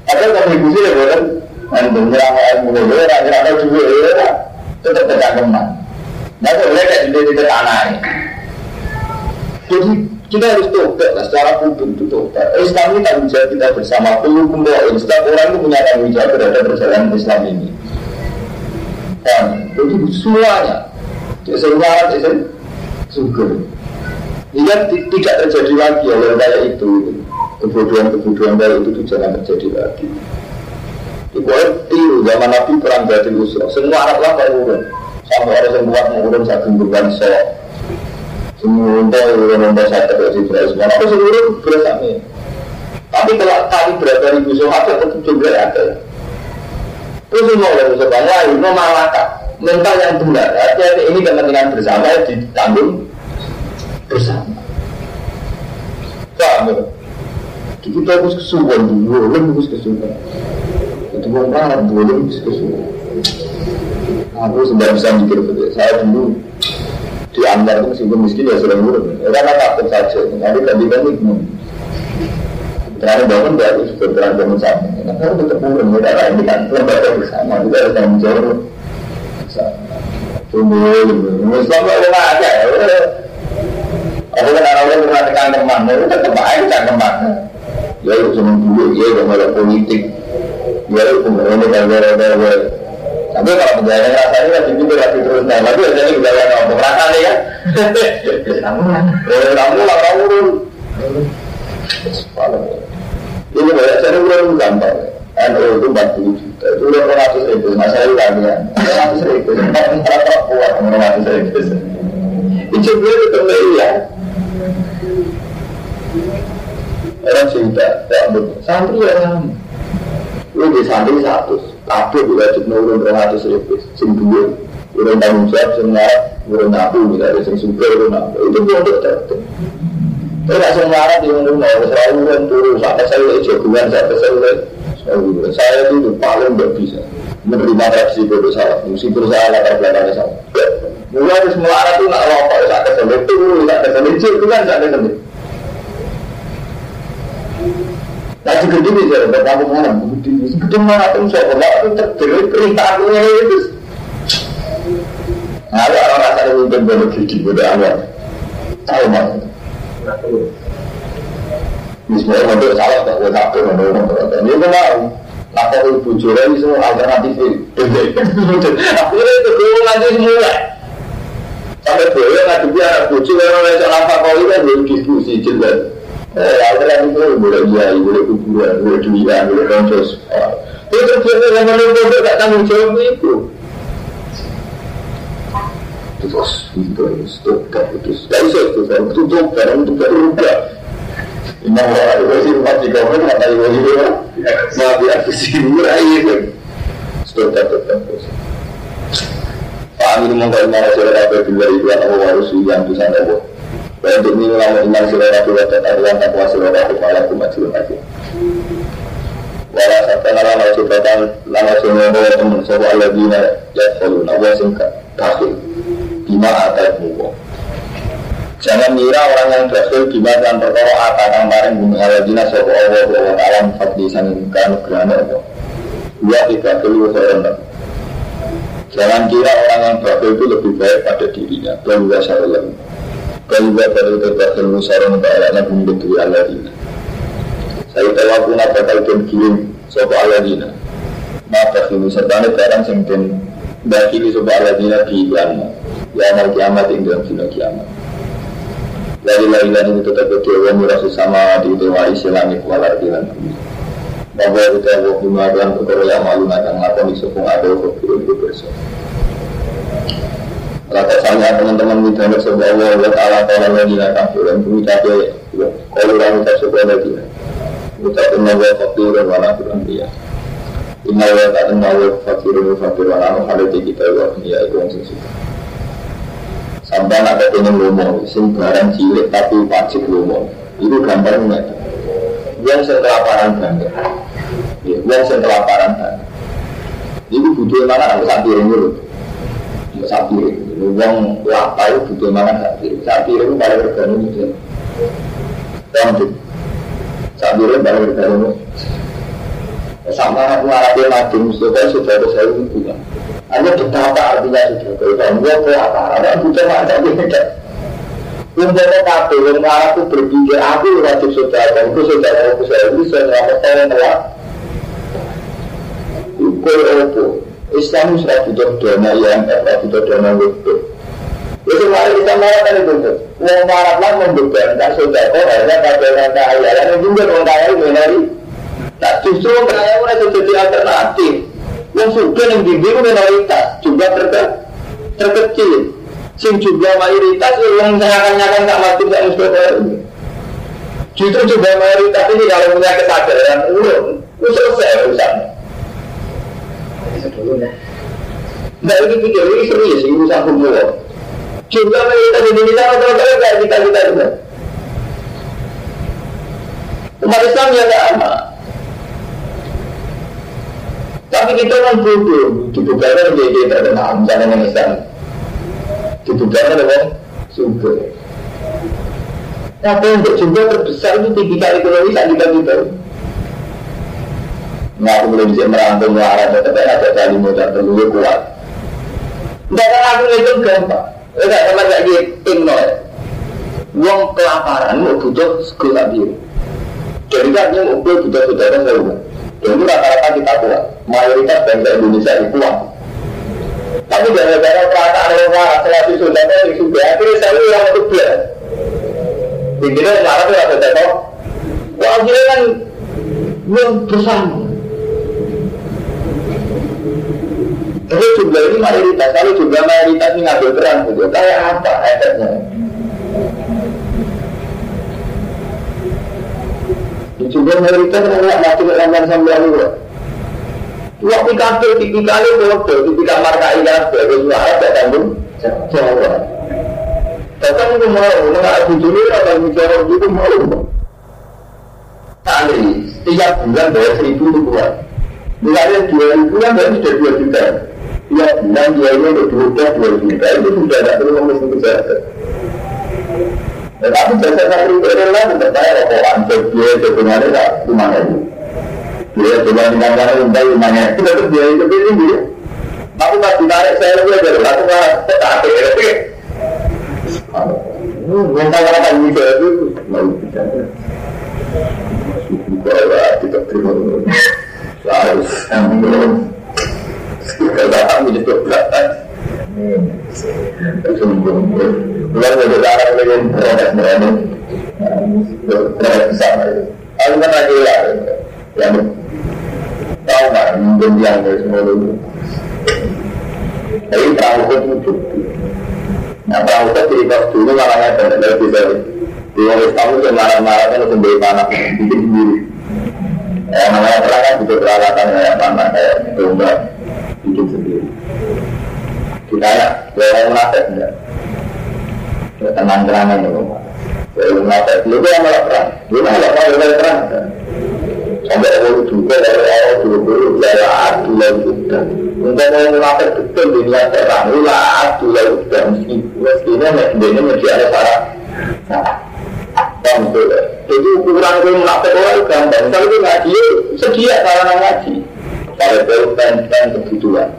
Ada kontribusi ya bukan? Nanti nyerang ilmu ya, nyerang juga ya, tetap kecangkeman. Nah, boleh kayak di di tanah Jadi kita harus tobat lah secara hukum itu tobat. Islam ini tanggung jawab kita bersama. Perlu kumpul. Setiap orang itu punya tanggung jawab terhadap perjalanan Islam ini. Dan jadi semuanya, semua itu syukur. Jika tidak terjadi lagi oleh kayak itu, kebodohan-kebodohan dari itu jangan terjadi lagi. Pokoknya tiru zaman Nabi perang Badil Usra. Semua anak lah kalau urun. Sampai orang yang buat mengurun satu bulan so. Semua untuk urun untuk saya terjadi beras. Mana aku seluruh beras kami. Tapi kalau kali berapa ribu sahabat tetap jumlah ada. Terus semua orang sahabat lain mau malakah mental yang benar. Hati-hati ini kepentingan bersama ditanggung bersama. Paham ya? Kita harus kesuwan dulu, harus kesuwan. Itu orang Arab boleh harus kesuwan. Aku sudah bisa mikir betul. Saya dulu di Ambar itu meskipun miskin ya sering urut. Ya karena takut saja. Nanti tadi kan itu Terang bangun baru juga terang bangun sama. Karena tetap urut. Karena ini kan lembaga bersama. Kita harus tanggung jawab. Tunggu, Islam itu aja. Aku kan orang-orang pernah tekan teman, itu tetap aja tekan teman. Ya itu cuma dulu, ya itu malah politik. Ya itu kemudian kan gara-gara tapi kalau penjahit rasanya kan juga lagi terus nah, tapi jadi juga apa merasa nih kan? Kamu lah, kamu lah kamu Ini banyak saya belum gampang. NU itu 40 juta, itu udah 200 ribu, masalah lagi ya, 200 ribu, berapa kuat 200 ribu. Itu gue ketemu ya, Orang cerita, ya santri ya. Lu di santri satu, kabeh juga wajib ribu, sing dua, urun jawab, sing nabu, misalnya sing urun nabu, itu pondok tertentu. Tapi semua orang di nabu, selalu urun turun, sampai saya udah jagoan, sampai saya udah saya itu paling nggak bisa menerima reaksi bodoh salah, meskipun saya latar belakangnya salah. Mulai harus melarang itu nggak rokok, itu, saat keselit itu kan saat keselit. Nah, segede bisa, udah kamu mana, segede, segede mana tuh, saya kalau itu terjadi perintah aku itu. Nah, ada orang rasanya mungkin baru gigi, bodoh awal. Tahu? Misalnya untuk salah, tak boleh takut, ini itu mau. Nah, kalau ibu jura itu semua alternatif Akhirnya itu gue ngaji semula. Sampai boleh ngadepi anak bucu, orang yang salah kau itu kan belum diskusi jelas. Eh, alternatif itu boleh kiai, boleh kuburan, boleh duian, boleh konsos. Itu terjadi yang menurut gak tanggung jawab itu. Terus, itu, itu, itu, gak bisa itu, itu tutup, karena itu gak rubah. Inna wa alaihi wa jika pun kata ibu ya, maaf ya. Stop stop stop. Pak Amin mengkau iman sila kafe bila ibu anak harus yang bisa. Dan untuk ini lama iman sila kafe wa tetap yang takwa sila kafe malah kumat sila kafe. Walau sampai nala mau ciptakan lama semua bawa teman sebuah aladina ya kalau nawa singkat kafir. Bima atas muka. Jangan ngira orang yang berhasil gimana perkara akan kemarin bumi aladina sopo Allah wa alam fadli sanin kanu gerhana Allah. Dua tiga kali wasaran Jangan kira orang yang berhasil itu lebih baik pada dirinya. Bahwa syarullah. Bahwa pada terbahasil musaron ta'alana bumi bedui aladina. Saya tahu aku nak bakal dan kirim sopo aladina. Maka kini sertane barang sing den bakili sopo aladina di iklan. Ya amal kiamat ing dalam kiamat. Dari lain itu tetap dewa murah sesama di dewa isi langit walar bumi. Bahwa kita waktu melakukan perkara yang malu akan melakukan di sopung ada kebirun itu bersama. Kata saya teman-teman kita ada sebuah Allah wa ta'ala ta'ala lagi nak kafir dan bumi cabai kalau orang kita sebuah lagi kenal wa fakir dan wana kurang dia. Inna wa ta'ala wa fakir dan fakir wana hal kita wa ya itu yang sesuatu. Sampai nak pengen lomo, sing barang cilik tapi wajib lomo. Itu gambarnya. Yang saya kelaparan banget. Ya, yang saya kelaparan banget. Itu butuh mana harus sapi ini dulu. Sapi ini. Uang lapar itu butuh mana sapi. Sapi itu paling regani itu. Tonton. Sapi itu paling regani. Sama mengalami mati Mustafa sudah ada saya hubungan. Hanya betapa artinya sudah kalau gua ke apa? Ada bukan ada beda. Umpamanya kafe yang aku berpikir aku wajib saudara, aku saudara aku saya bisa menyelamatkan yang telah. Ukur apa? Islam sudah butuh dana yang tidak butuh dana itu. Itu mari kita melakukan itu. Mau marah lah membebankan saudara, hanya pada orang kaya. Yang juga orang kaya itu Nah justru kaya itu jadi alternatif. Yang sudah yang itu minoritas, juga terke terkecil. Sing juga mayoritas yang nyakan-nyakan tak mati tak Mustafa ini. Justru juga mayoritas ini kalau punya kesadaran, ulun, itu selesai urusannya. Nah ini pikir ini serius, ini urusan kumpulan. Juga mayoritas di Indonesia rata-rata kayak kita-kita juga. Umat Islam ya sama. Tapi kita kan bodoh, dibubarkan jadi tenang, misalnya yang Islam. Dibubarkan dengan sumber. Tapi untuk jumlah terbesar itu tipikal ekonomi saat kita kita. Nah, aku belum bisa merangkum arah, tapi ada kali modal terlalu kuat. Tidak kan aku itu gampang. Tidak sama kayak gitu, nol. Uang kelaparan, mau butuh sekolah biru. Jadi kan yang butuh butuh-butuh kan saya Dulu rata-rata kita kuat, mayoritas bangsa Indonesia itu kuat. Tapi gara-gara perasaan orang selagi sudah yang sudah akhirnya saya yang itu biar. Intinya marah itu ada jatuh. Wah akhirnya kan yang bersama. Tapi jumlah ini mayoritas, kalau jumlah mayoritas ini ngambil peran gitu, kayak apa efeknya? Juga mayoritas orang mati dengan sambil lalu. Waktu kafe tipikal itu waktu tipikal markai kafe itu suara tidak tanggung Jawa. Datang itu mau nggak dulu atau bicara itu mau. Tadi setiap bulan bayar seribu itu kuat. Misalnya dua ribu kan berarti sudah dua juta. Tiap bulan ini udah dua dua juta itu sudah tidak perlu ngomong kesehatan. Tetapi jasa itu adalah saya rokokan Dia sebenarnya tak cuma itu Dia cuma dengan cara untai rumahnya Itu tetap dia itu tinggi Tapi pas ditarik saya lebih aja Aku nggak tetap Minta kata bisa itu Mau bicara Bahwa tidak terima. Harus Kalau kamu jadi belakang Bukan ada cara dengan proses berani Proses besar Aku kan lagi lah Yang tahu nggak Mungkin yang dari semua dulu Tapi perahu itu Nah perahu itu cerita dulu malahnya bisa Di orang itu marah-marah kan Sembari panah Bikin sendiri Ya namanya perang kan butuh peralatan kayak panah Kayak domba Bikin sendiri kita ya, orang munafik enggak. Tenang terangan itu. Orang munafik itu yang malah perang. Dia malah malah perang. Sampai awal juga dari awal dulu dulu ya adu lagi udah. Untuk munafik betul di niat perang. Lah adu lagi udah meski mestinya dia mesti ada syarat. Betul. Jadi ukuran itu munafik orang gampang. Kalau itu ngaji, sedia sarana ngaji. Kalau itu pen-pen kebutuhan.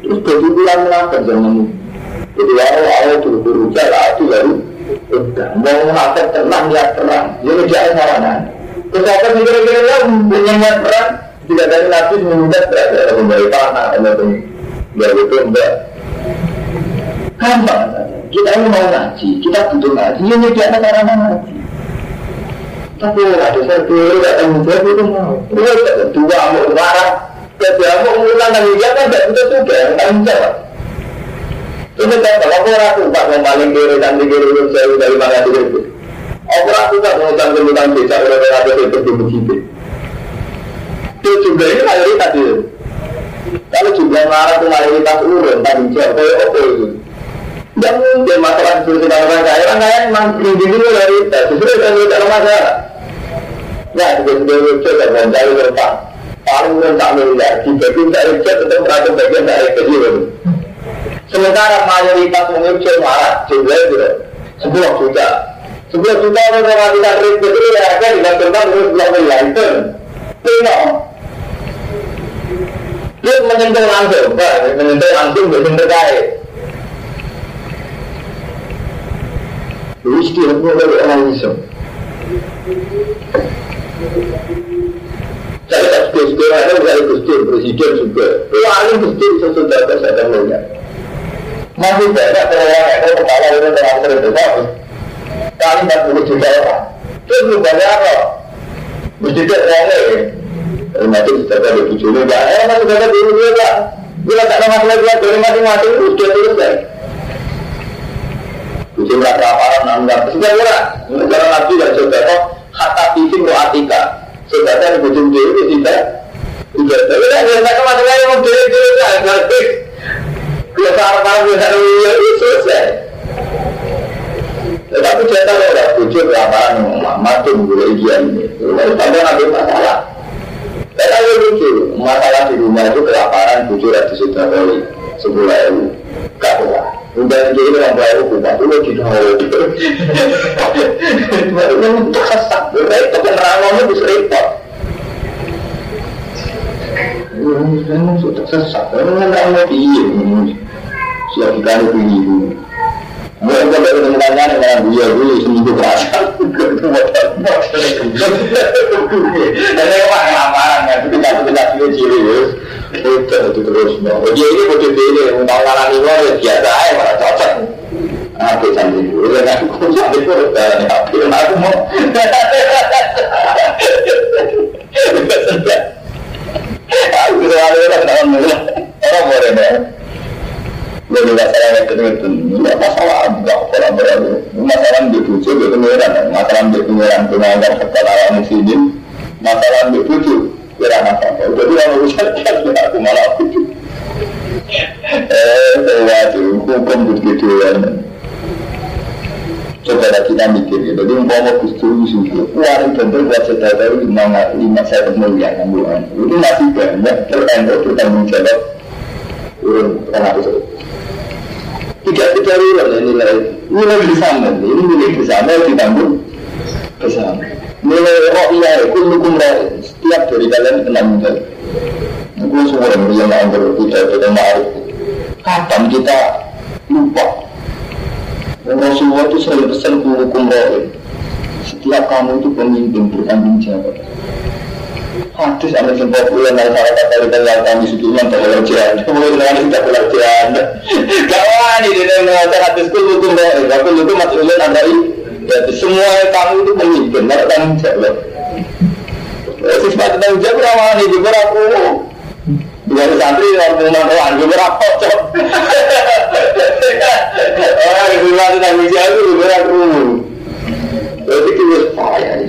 Terus jadi munafik zaman itu. Jadi awal dulu berusaha lah itu baru udah mau tenang perang. Jadi dia. Terus sih kira-kira ya niat perang? Tidak dari nabi menunda berada dalam kembali atau ya itu enggak. Gampang. Kita ini mau ngaji, kita butuh ngaji, ya nyediakan sarana ngaji. Tapi ada satu tidak tanggung jawab itu mau. Dua mau marah, jadi aku mengulang dan dia kan tidak bisa juga yang tanggung jawab. Kan kalau aku ragu pak mau paling kiri dan kiri saya dari mana kiri. Aku pak mau tanggung kemudian bisa berapa ada itu. Itu juga ini mayoritas itu. Kalau jumlah marah itu mayoritas urun tanggung jawab kayak apa itu. Tidak mungkin masalah seperti orang kaya orang kaya memang individu mayoritas. Itu tidak masalah. Ya, sudah-sudah coba mencari berapa paling tak miliar dibagi tak reject untuk merasa bagian dari kecil sementara mayoritas mengurus marah jumlah itu sebuah juta sebuah juta orang orang tidak reject itu ya kan digantungkan terus sebuah miliar itu Tino Dia menyentuh langsung, Pak. Menyentuh langsung, betul terkait. Rizki aku dari orang Islam. Saya tak suka ada saya gustur presiden juga. Paling gustur sesudah saya akan melihat. Masih banyak orang yang kepala itu terang terbesar. Kali 40 juta orang. Terus banyak apa? Mesti dia orang lain. Nanti kita ada tujuh juga. Eh, masih ada dulu juga. Bila tak ada masalah dia dari masing-masing itu sudah selesai. Kucing merasa aparan nanggar. Sudah murah. Karena nabi dan saudara kata pising lo atika. Saudara yang kucing dia itu tidak. Tidak. Tapi kan yang tak masalah yang mau dia itu tidak. Kalau aparan bisa itu selesai. Tetapi saya tahu ada kucing aparan mati mulai dia ini. Lalu pada nabi masalah. Saya tahu lucu, masalah di rumah itu kelaparan, bujur ada sudah kali sebulan itu, gak kuat. Udah jadi orang baru kuat, itu di itu. Baru yang terkesak, itu penerangannya bisa repot. Memang sudah tersesat, memang nggak mau diem. Siap kita ada pilih. Mulai kita baru temukannya dengan dia dulu seminggu kerasa. Dan saya pak kelaparan kan, itu kita kita ciri ciri ya. Itu itu terus. Dia ini bodoh dia mau ngalah lima ya biasa aja malah cocok. Aku sambil dulu, dan aku sambil dulu, dan aku mau. Aku selalu orang orang orang boleh deh. Jadi masalah yang itu tidak masalah enggak orang berani. Masalah di bucu di pengiran, masalah di pengiran pengajar sekolah muslimin, masalah di bucu kira apa? Jadi orang urusan kan aku malah. Eh, saya tuh hukum begitu ya. Coba kita mikir ya, jadi umpama Gusti Yusuf, keluarin contoh buat saudara lima lima saya miliar bulan, itu masih banyak tertanggung bertanggung jawab turun tengah itu tidak tidak real ya nilai nilai bersama. Ini nilai bersama ditanggung bersama. Nilai roh iya kullukum roh. Setiap dari kalian penanggung jawab aku semua yang yang tidak tidak maruf kapan kita lupa. Rasulullah itu selalu pesan kullukum roh. Setiap kamu itu pemimpin bertanggung jawab sempat bulan dari salah kata kita yang kami yang tak boleh jalan mulai dengan tidak boleh jalan kawan ini dia mengatakan hadis itu hukum dari aku itu maksudnya anda ini jadi semua kamu itu pemimpin tidak tanggung jawab siswa tanggung jawab nih juga aku Bukan santri yang ngomong oh anu berapa cok orang siswa tanggung jawab itu berapa Berarti kita payah ini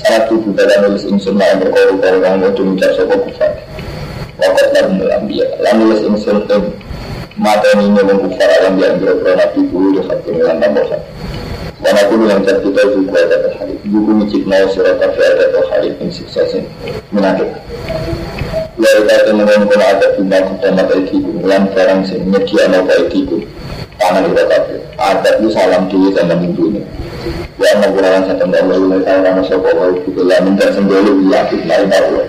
Sangat tubuh dalam nulis insun Yang berkoru-koru yang mau mengucap sebuah kufar Wakat lalu melambiya Lalu nulis insun yang Mata ini memang kufar alam yang berkoro nabi Guru di hati dengan tambah Dan aku bilang cat kita juga ada terhadap Buku micik mau surat kafe ada terhadap Yang siksa sih Menakut Lalu kata mengenai ada bina kutama kaikiku Yang sekarang sih Media mau kaikiku tangan kita kabeh. Adat itu salam diri sama minggu. Ya menggunakan satu dan lalu mereka orang sopo wau itu lah minta mari baru.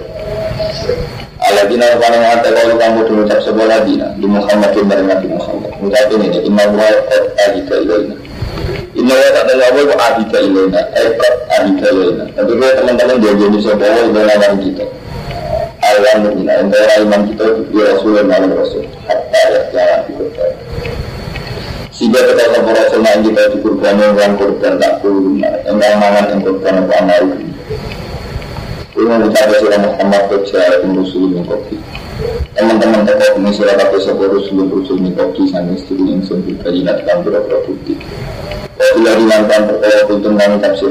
Aladina paling ada kalau kamu dulu ucap sebuah ladina di Muhammad dan Nabi Muhammad. Ucapin ini inna wa qad ahita ilaina. Inna wa tak ada apa ahita ilaina. Qad ahita ilaina. Tapi kalau teman-teman dia jadi sebuah wau dalam kita. Allah menghina, antara iman kita itu Rasul dan Rasul. Hatta ya diketahui. Sehingga kita sama Rasul yang kita dikurban yang kurban tak kurun Yang mangan yang kurban apa amal Ini mengucapkan surah Muhammad Kerja dan Rasul ini kopi Teman-teman teko ini surah kata sebuah Rasul Rasul ini kopi Sang istri yang sempit kajinat dalam beberapa bukti Bila dilantan perkara kuntung kami tafsir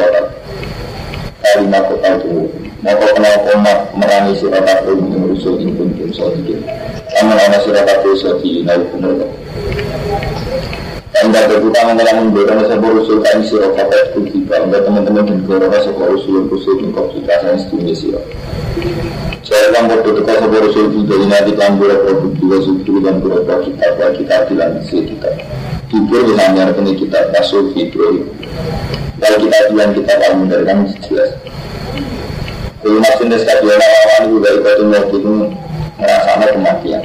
Kalimat kota itu Maka kenal komat merangi surat aku Ini rusul pun pun sodikin Namun ana surat aku sodikin Nabi bener Anda berbuka mengenai menggoda sebuah rusul kain sirah Kapat kukiba Anda teman-teman dan gorona sebuah rusul Rusul yang kau kita Saya setunya sirah Saya akan berdoa sebuah rusul Juga ini nanti kan berapa bukti Wasubdu dan berapa kitab Kita bilang kita. Dibur misalnya ini kitab Masuk Ibrahim Kalau kita bilang kita ilmu dari kan jelas. Kalau maksudnya sekali lawan juga ibadah mati itu merasanya kematian.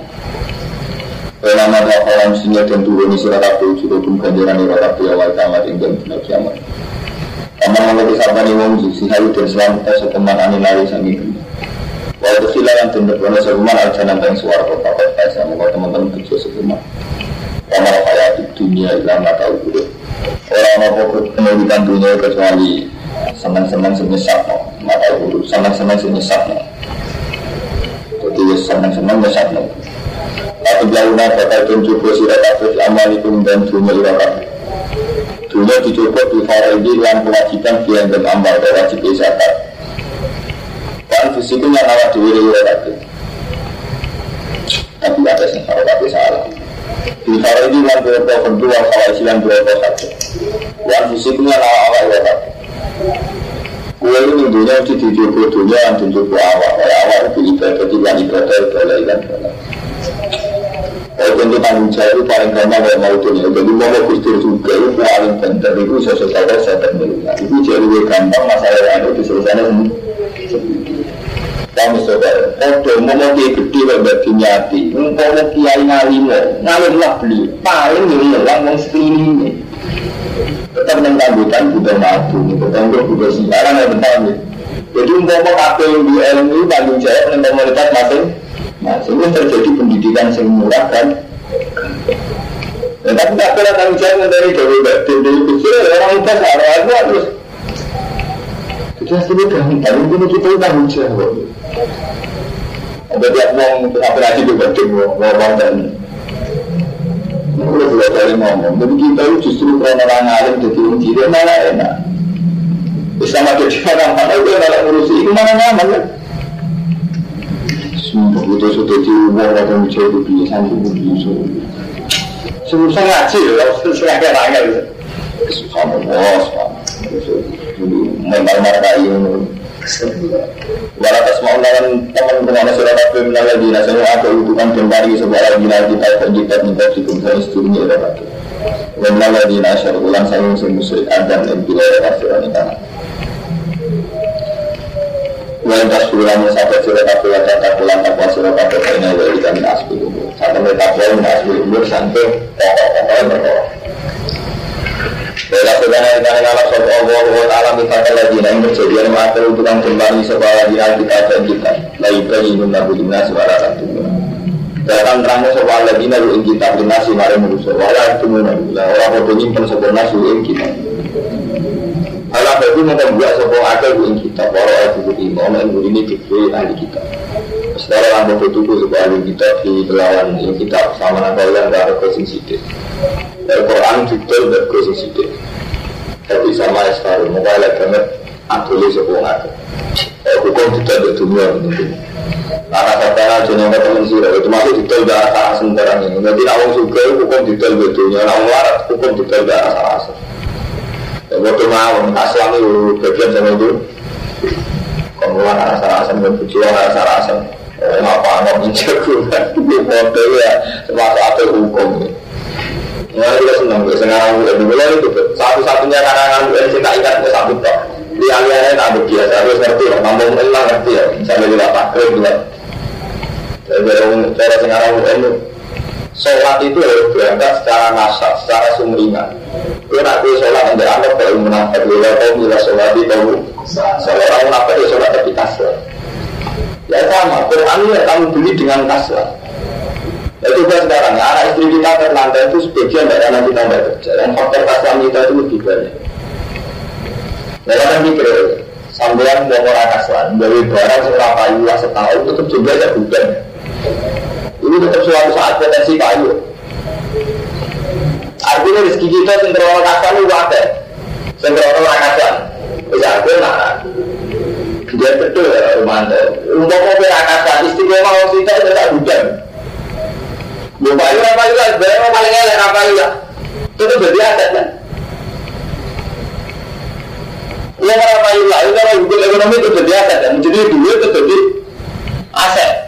Kalau nama orang sini dan turun di surat aku pun ganjaran di roda awal kiamat yang dan tidak kiamat. Kamu mengerti siapa nih wong si hayu dan selamat seteman ani lari sangi kena. Waktu silakan tindak benar sebuman aljanan dan suara kota saya mau teman-teman kerja sebuman. Kamu kayak di dunia nggak tahu dulu. Orang apa pendidikan dunia kecuali senang-senang senyesat no mata guru senang-senang senyesat no jadi ya senang-senang nyesat no tapi jauhnya bakal tunjuk sirat kafir amalikum dan dunia irakat dunia dicoba di faridi yang kewajiban biang dan amal dan wajib zakat kan fisiknya nawat diri irakat tapi ada yang faridi salah. Di faridi yang berapa kedua kalau yang berapa satu yang fisiknya nawat irakat Kue ini dunia dicoba dunia yang dicoba awal Kayak awal itu ibadah itu kan ibadah ibadah ikan Kalau jawab itu paling gampang kalau mau dunia Jadi mau kustur juga itu paling penting Itu sesuatu saya saya termilu Itu jadi lebih gampang masalah yang ada diselesaikan sendiri Kamu saudara, kalau mau mau dia gede berbagi nyati Mau kiai ngalimo, ngalim lah beli. Paling ngilang mau sekelilingnya. Tetap yang kambutan butuh madu, tetap butuh siaran yang benar nih. Jadi umpama kabel di ilmu tanggung jawab komunitas masing masing itu terjadi pendidikan yang murah kan. Ya, tapi tak pernah tanggung jawab dari dewi batin dari kecil orang itu harus kita sudah gampang ini kita tanggung jawab. Ada tiap mau operasi di batin mau mau dan Udah dua kali ngomong, tapi kita itu justru karena orang alim jadi orang kiri malah enak. Bersama jadi orang mana itu malah ngurusi itu mana nyaman kan? Sumpah itu sudah diubah atau menjadi kebiasaan itu bisa. Susah ngaji ya, susah kayak nanya gitu. Subhanallah, subhanallah. Memang kayu Walau atas mau lawan teman teman surat apa minal ladina saya ada utukan kembali sebuah ladina kita terjitat minta cikum saya istrinya ada lagi. Minal ladina asyar ulang saya musuh adam dan ada kafiran itu. Walau tas pulang sampai yang kata pulang tanpa surat apa ini dari kami asbi dulu. Sampai mereka pulang asbi dulu sampai pokok-pokoknya berdoa. Bela sedana ikan ngalah sopa Allah wa ta'ala mitaka lagi Nah yang yang utukan kembali sebuah lagi kita dan kita Lagi bayi nabu dimna suara satu Datang terangnya sopa lagi ing kita Dinasi mari merusak Wala itu Orang bodoh nyimpen sebuah nasu kita Alah bagi membuat sebuah akal ing kita Para aku beriman Yang ini dikiri ahli kita Setelah lampu itu sebuah ahli kita Di lawan ing kita Sama nakal yang ada kesing sidik Al-Quran detail berku sing sidik Tapi sama sekarang. Muka elek banget Aduli sebuah ngake Hukum detail di dunia Karena kata jenis kata teman Itu masuk detail di arah sana sembarang ini. Jadi awang suka hukum detail di dunia. Awang larat hukum detail di sana Ya waktu mau Aslam itu bagian sama itu Kemudian arah sana sana Ngapa ngomong jago Ini foto ya Semasa ada hukum Nah, kita senang, gue senang gue dulu itu satu-satunya karangan gue tak ingat gue satu tok. Di aliannya tak biasa, harus ngerti lah, ngerti ya. Sampai juga pakai juga. Jadi cara sekarang gue Sholat itu harus berangkat secara nasab, secara sumringan. Gue nak gue sholat untuk anak kalau menafik, gue kau bila sholat itu kamu. Kalau orang menafik ya sholat tapi kasar. Ya sama, Quran kamu beli dengan kasar. Itu coba sekarang, anak istri kita terlantar itu sebagian dari anak kita tidak kerja. Dan faktor kasam kita itu lebih banyak. Nah, kan mikir, sambilan mau orang kaslan, dari barang seorang kayu lah setahun, tetap juga ada hujan. Ini tetap suatu saat potensi kayu. Artinya rezeki kita sendiri orang kaslan itu ada. Sendiri orang kaslan. Bisa aku nah, dia betul ya, kita itu tak hujan. Bapak itu apa juga, sebenarnya paling elek apa juga. Itu jadi aset kan. Yang apa juga, itu kalau hukum ekonomi itu jadi aset kan. Jadi duit itu jadi aset.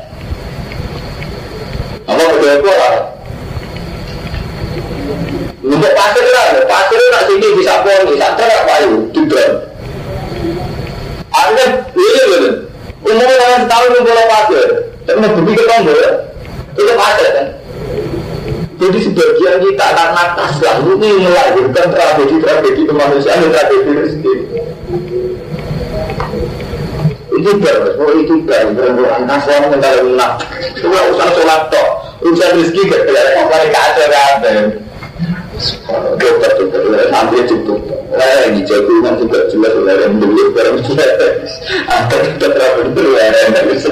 Itu orang? Untuk pasir lah, pasir itu nak sini bisa pon, bisa terak payu, tidak. Anda, iya betul. Umumnya orang setahun ngumpul pasir, tapi mau beli ke tombol, itu pasir kan. Jadi sebagian kita karena kaslah ini melahirkan tragedi-tragedi kemanusiaan dan tragedi rezeki. Itu ber, oh itu ber, berulang kaslah mental lunak. Itu urusan sholat toh, urusan rezeki ada yang kacau kacau. Dokter dokter cukup. Lah ini jagungan juga jelas lah yang dulu barang jelas. Ada kita terapin dulu ya, terus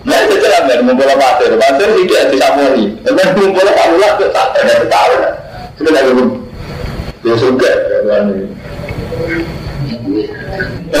Nah itu kan, ngumpul pasir, pasir sih dia. Tapi ngumpul kamu lah ke tak ada tahu lah. Sudah lagi dia suka. Dia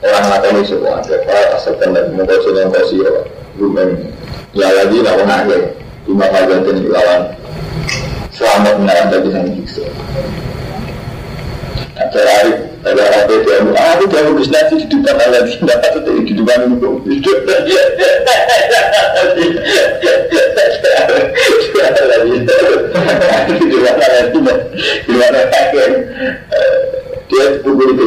Orang lakoni semua ada Para asalkan dan mengkosong yang kosir Bukan Ya lagi lawan akhir Di malam gantian lawan selamat menarik bagi sang siksa. Terakhir, ada orang ah, aku jauh Gus nanti di depan Allah di dapat itu di depan itu dia. Di itu di mana kakek dia pukul di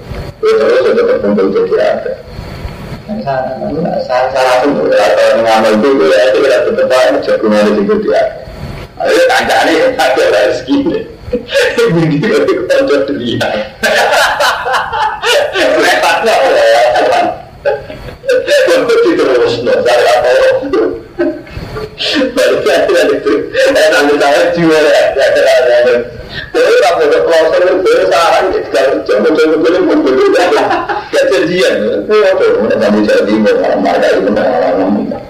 Terus sudah terkumpul jadi ada. Salah satu atau ngamal itu ya itu tidak tetap jagungan itu dia. Ayo kancane ada rezeki. Budi itu konco dunia. Repatnya ya. Diterus no, saya apa? Baru saya itu, saya sambil saya jual ya, ada Tapi kalau ada pelosok itu baru saran, kalau coba-coba boleh pun berbeda. Kejadian, itu apa? Nanti jadi malam-malam itu malam-malam.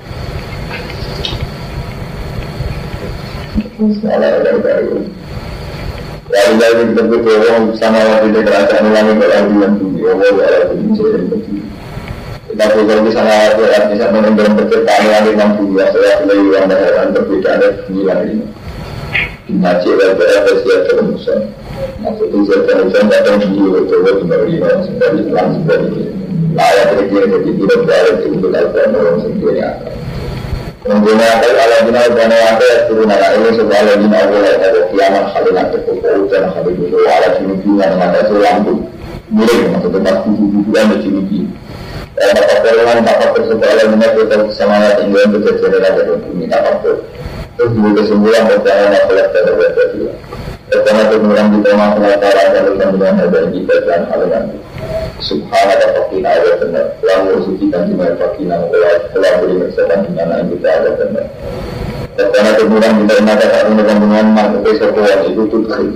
Lalu dari tentu orang sama waktu kerajaan ulangi berlalu yang ya Allah tinggi yang tinggi. Kita juga bisa ya bisa mengambil penciptaan yang tinggi, saya lebih yang berheran berbeda tinggi langit ini. Naci dan berapa siap termusan. Maksudnya siap termusan datang tinggi itu kembali sebagai Islam sebagai layak terkira jadi tidak berada di untuk Al-Quran orang sendiri akan. Menggunakan ala bina bana wanda turun ala ini sebuah ala bina boleh ada kiamat khalilan terkumpul dan khalil itu ala cimipinya dengan itu lampu boleh maksudnya ada cimipi dan dapat perluan dapat tersebut ala bina kita semangat tinggal berjalan ada bumi dapat terus juga kesembuhan berjalan masalah terhadap dia. Karena kemudian kita masalah cara dan kemudian ada kita dan nanti Subhanallah fakina ada benar. Lalu suci dan di mana fakina Telah beri mersakan di mana kita ada benar. Karena kemudian kita dengan dengan makhluk sesuatu itu tudkhil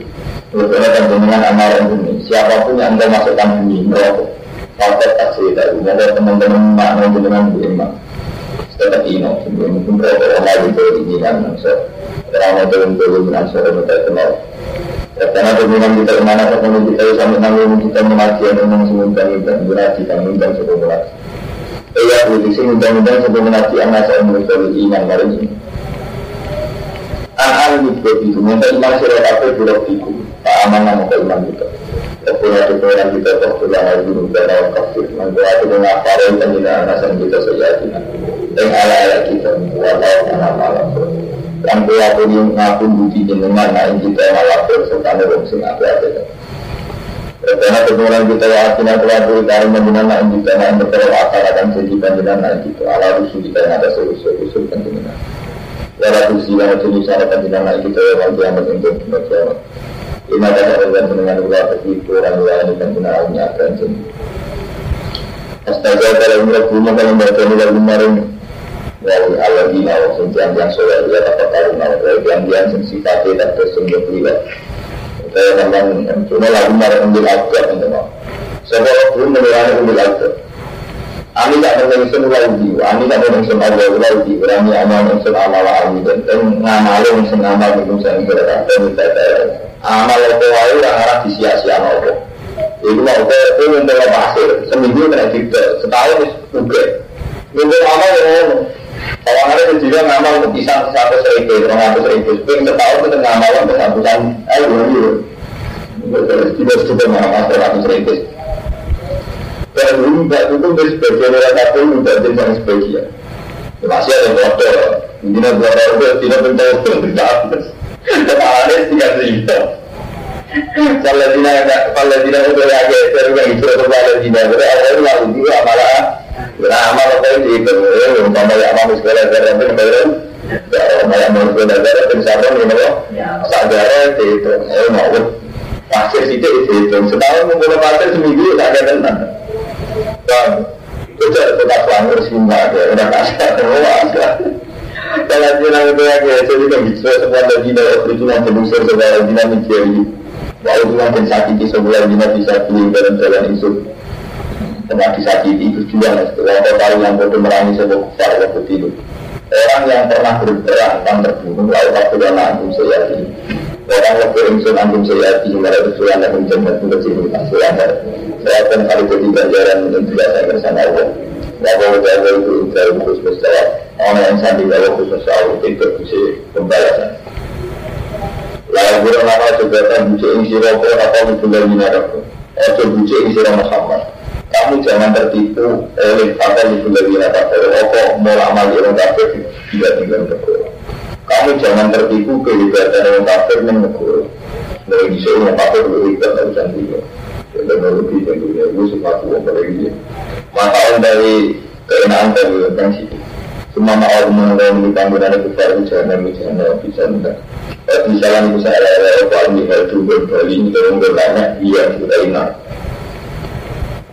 Karena kan dengan amaran ini Siapa pun yang anda masukkan ini Merokok Fakta taksi dari Moga teman-teman makna dengan beriman Tetap ino Mungkin merokok Allah itu ini kan Orang itu untuk dengan seorang kita kenal karena kemudian kita ke mana ketemu kita sampai nanggung kita mengaji yang memang semudah-mudah mengaji kan mudah sebelum mengaji. Iya, sini mudah-mudahan sebelum mengaji anak saya menurut iman hari ini. Anak itu itu minta iman surat apa buruk itu tak aman nama iman kita. Itu pengiran kita lama dulu dan awal kafir. Mangko aku mengaparai penjilaan nasan kita sejatina. Yang ala-ala kita, walau anak malam. Mangko aku ngaku bukti jenengan, nah kita malah serta ada sing apa-apa. Karena kemudian kita yakin aku aku dari menjelang naik kita naik berterus akal akan jadi panjenengan naik kita ala rusuh kita yang ada seluruh rusuh panjenengan. Ya lalu silang jenis cara panjenengan naik kita yang lagi yang untuk kiamat. Ini ada orang dengan ulah begitu orang luar ini panjenengan akan jadi. Astaga kalau mereka punya kalau mereka mulai kemarin dari Allah di awal senjam yang soleh ya dapat tahu nama yang yang sifatnya dan tersembunyi privat saya memang cuma lagu mereka ambil aktor mau. Sebab belum menilai ambil aktor. Ani tak ada yang semula uji, ani tak ada yang semula uji, uji berani amal yang semula amal ani dan dan ngamal yang itu kira tak ada yang tidak amal itu ayu yang arah disia-sia nopo. Itu mau ke itu apa hasil seminggu kena kita setahun juga. Untuk amal yang kalau ada juga ngamal untuk pisang satu seribu, orang satu seribu, setahun kita ngamal untuk satu ayo dulu. Tidak sudah mengamalkan seratus ribu. Dan dulu mbak itu dari sebagian orang kafir juga jadi sebagian. Masih ada motor. Ini berapa orang tidak mentahu pun tidak habis. Kepalanya tidak kalau tidak udah lagi saya juga itu kalau tidak berarti awalnya lalu juga malah beramal apa itu itu umpama ya amal sekolah darah itu baru umpama ya amal sekolah darah itu siapa nih mau sadar itu eh mau. Pasir itu itu setahun mengumpulkan pasir seminggu tak ada tenang itu tetap langgar semua ada udah kasar semua kalau jinak itu lagi saya juga bisa semua ada jinak itu cuma sebesar segala jinak mencari walau cuma dan sakiti sebulan jinak bisa pilih dalam jalan itu pernah disakiti berjuang setelah tahu yang bodoh merangi sebuah kufar waktu tidur orang yang pernah berperang dan terbunuh lalu waktu dan langsung saya Orang waktu insun antum saya di sudah ada menjadi untuk sini sudah ada. Saya akan kali jadi ganjaran dan tidak saya bersama Allah. Bahwa jaga itu intai khusus bersama orang yang sandi bahwa khusus Allah itu bisa pembalasan. Lalu burung apa juga kan buce isi rokok atau lagi narako. Atau buce isi Muhammad. Kamu jangan tertipu oleh apa itu lagi narako. Rokok mau lama di orang kafir tidak tinggal berkurang kamu jangan tertipu kehebatan yang kafir yang negara dari bisa yang kafir berhebat dari cantiknya teknologi dan dunia itu sepatu yang berlebih maka dari keenaan dari tentang situ semua mau mengenai militan guna itu baru jangan jangan bisa enggak misalnya itu saya ada paling di hal Bali ini orang bertanya iya kita ingat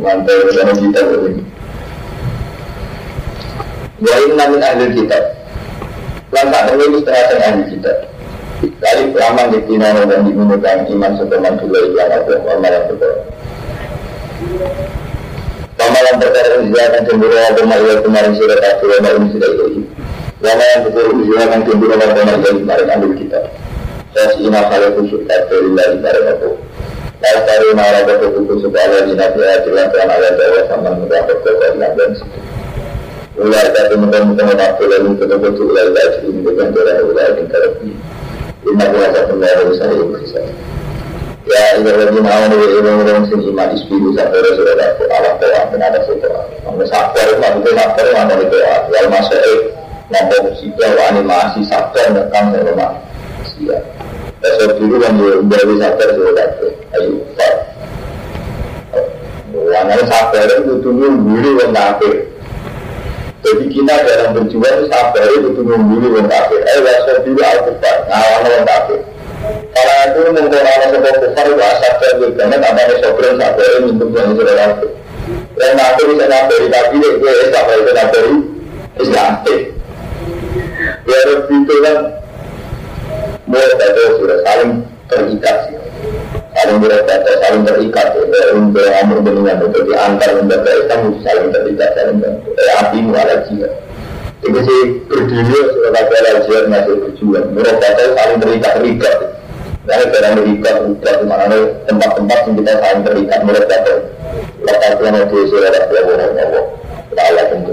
mantel sama kita ini. Ya ini namanya ahli kita. Lantak ini setengah ahli kita. Kali lama di Tina dan diminumkan iman setelah dulu yang aku amalan perkara. Amalan perkara ini akan cemburu agama ia kemarin surat aku yang ini sudah itu. Amalan perkara ini akan cemburu agama ia kemarin ambil kita. Saya sih ina kalau khusus dari lari dari aku. Lestari marah ke buku supaya di nabi dan ayat Jawa sama mendapat kekuatan dan situ. Ulai kata mudah-mudah mengaku lalu ini dengan jalan ulai yang terapi. Ini kuasa pengaruh saya bisa. Ya, ini lagi nih orang orang sing iman ispiru sampai alam doa dan ada setelah. Kamu sabar, kamu tuh sabar, kamu ada doa. Ya masuk eh, nampak musibah, animasi sabar, nekam sama siap. Besok dulu kan dia bisa sudah ayo. Wangan sabar itu dulu yang kafir. Jadi kita dalam berjuang sabar itu dulu yang kafir. Ayo besok dulu aku pak, ngawan yang kafir. Karena itu mungkin orang sebuah kufar itu asap dan karena tambahnya sobren sabar untuk yang sudah kafir. Dan nanti bisa nabari tapi itu sabar itu nabari Islam. Ya itu kan mulai baca sudah saling terikat. Sih saling berbaca saling terikat. Ya dalam beramur dengan itu di antar lembaga Islam itu saling terikat saling bantu eh api mualah jihad itu sih berdunia sudah baca jihad masih berjuang. Mulai baca saling terikat terikat. Nah, Lalu barang terikat terikat. Ke mana tempat-tempat yang kita saling terikat mulai baca lepas itu nanti sudah baca orang Allah Allah tentu